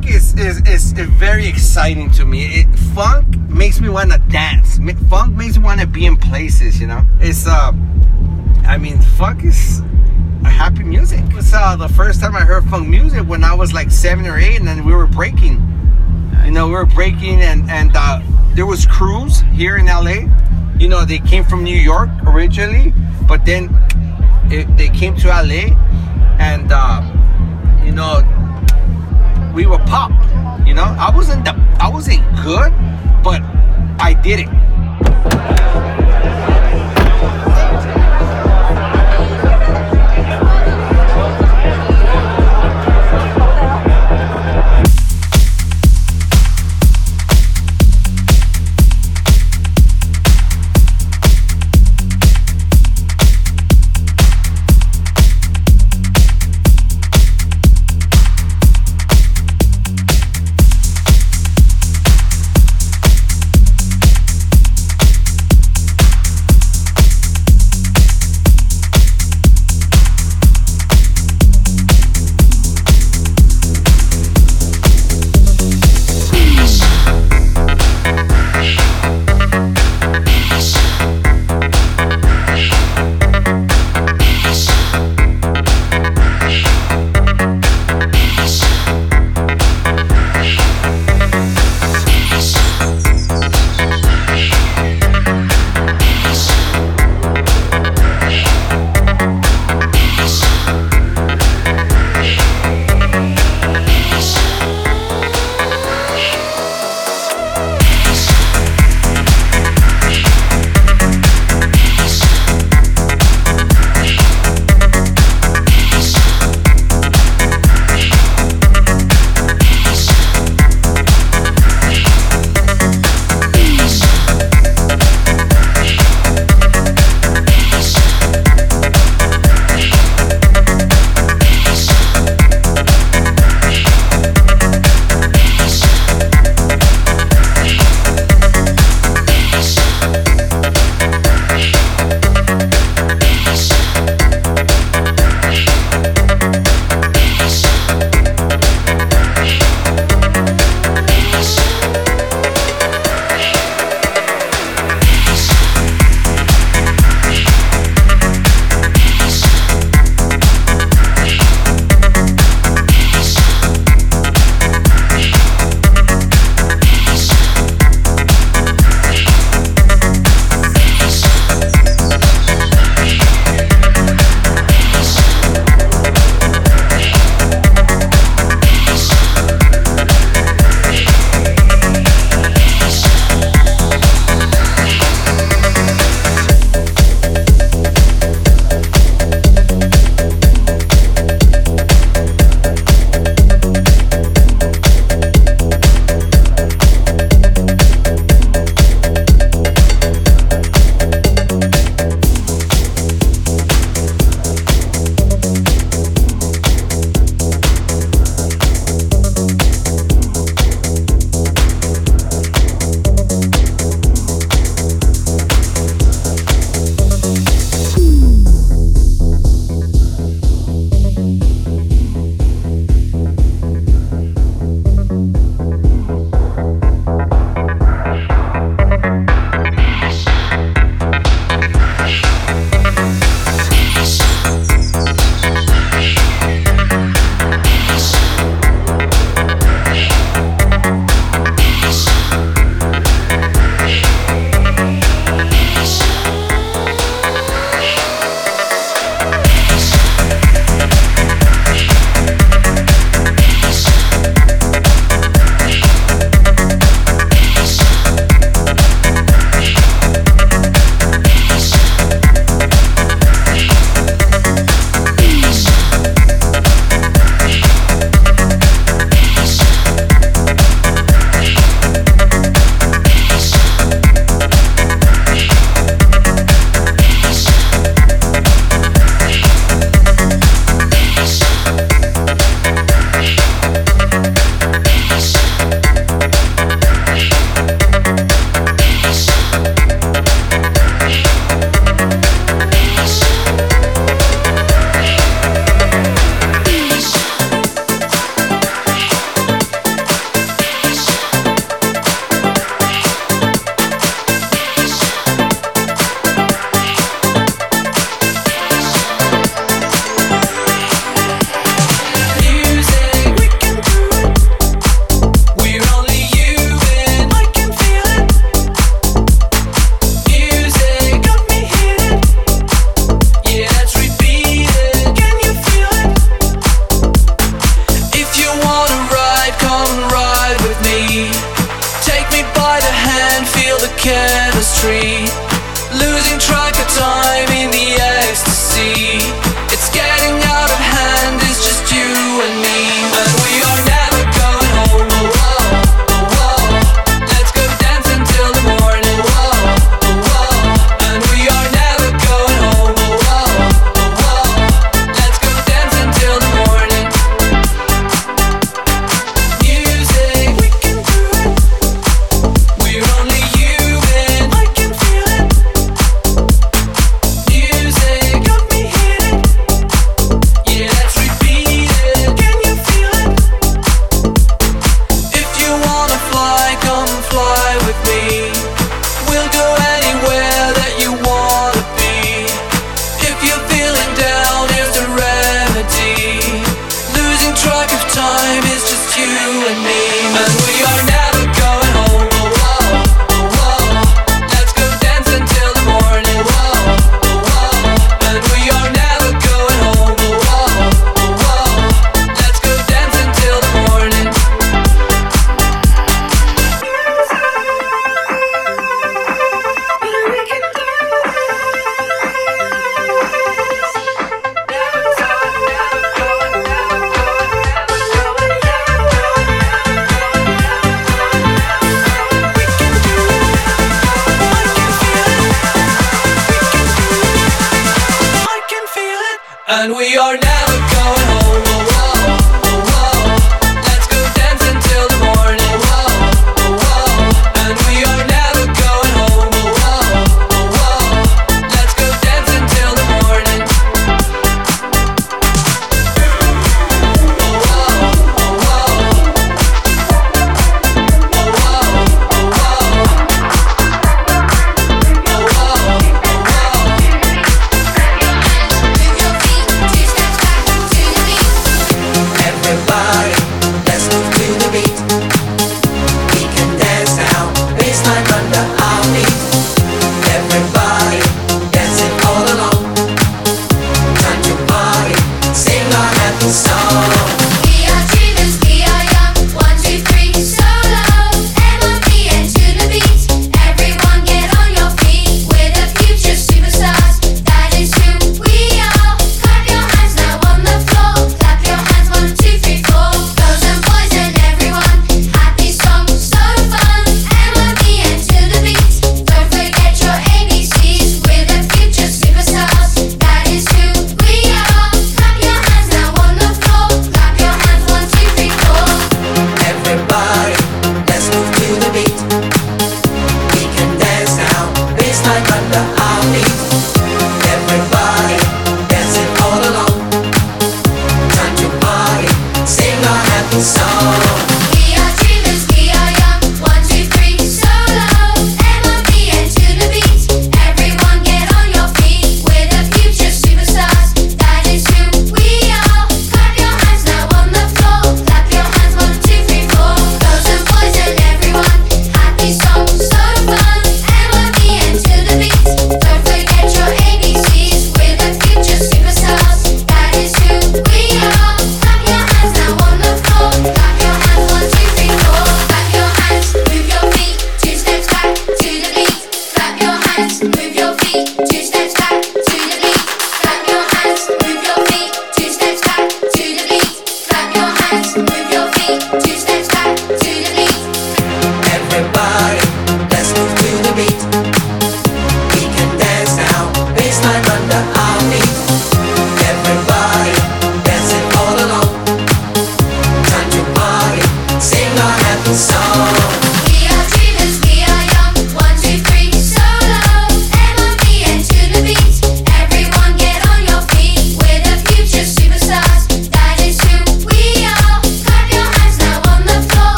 funk is, is is very exciting to me. It, funk makes me want to dance. Funk makes me want to be in places. You know, it's uh, I mean, funk is a happy music. It was uh, the first time I heard funk music when I was like seven or eight, and then we were breaking. You know, we were breaking, and and uh, there was crews here in LA. You know, they came from New York originally, but then it, they came to LA, and uh, you know, we were pop. You know, I wasn't the I wasn't good, but I did it.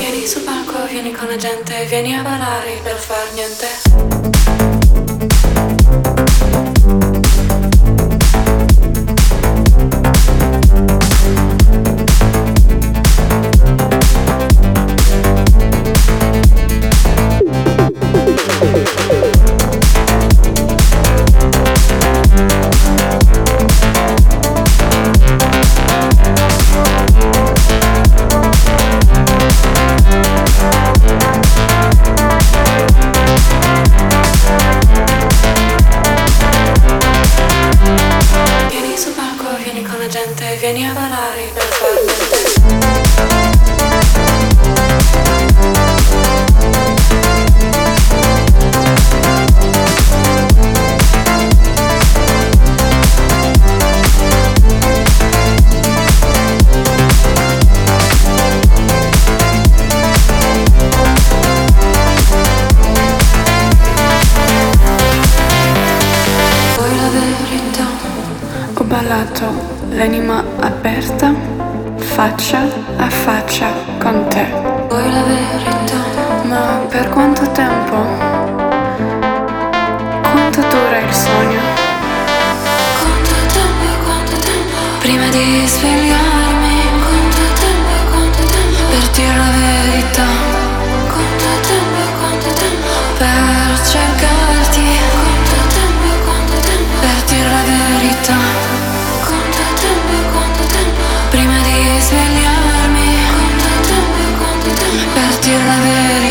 Vieni sul palco, vieni con la gente, vieni a ballare per far niente. Malato, l'anima aperta, faccia a faccia con te. Vuoi la verità? Ma per quanto tempo? Quanto dura il sogno? Quanto tempo, quanto tempo? Prima di svegliarmi, quanto tempo, quanto tempo? Per dire la verità. Quanto tempo, quanto tempo? Per cercarti, quanto tempo, quanto tempo? Per dire la verità. svegliarmi Per dirla verità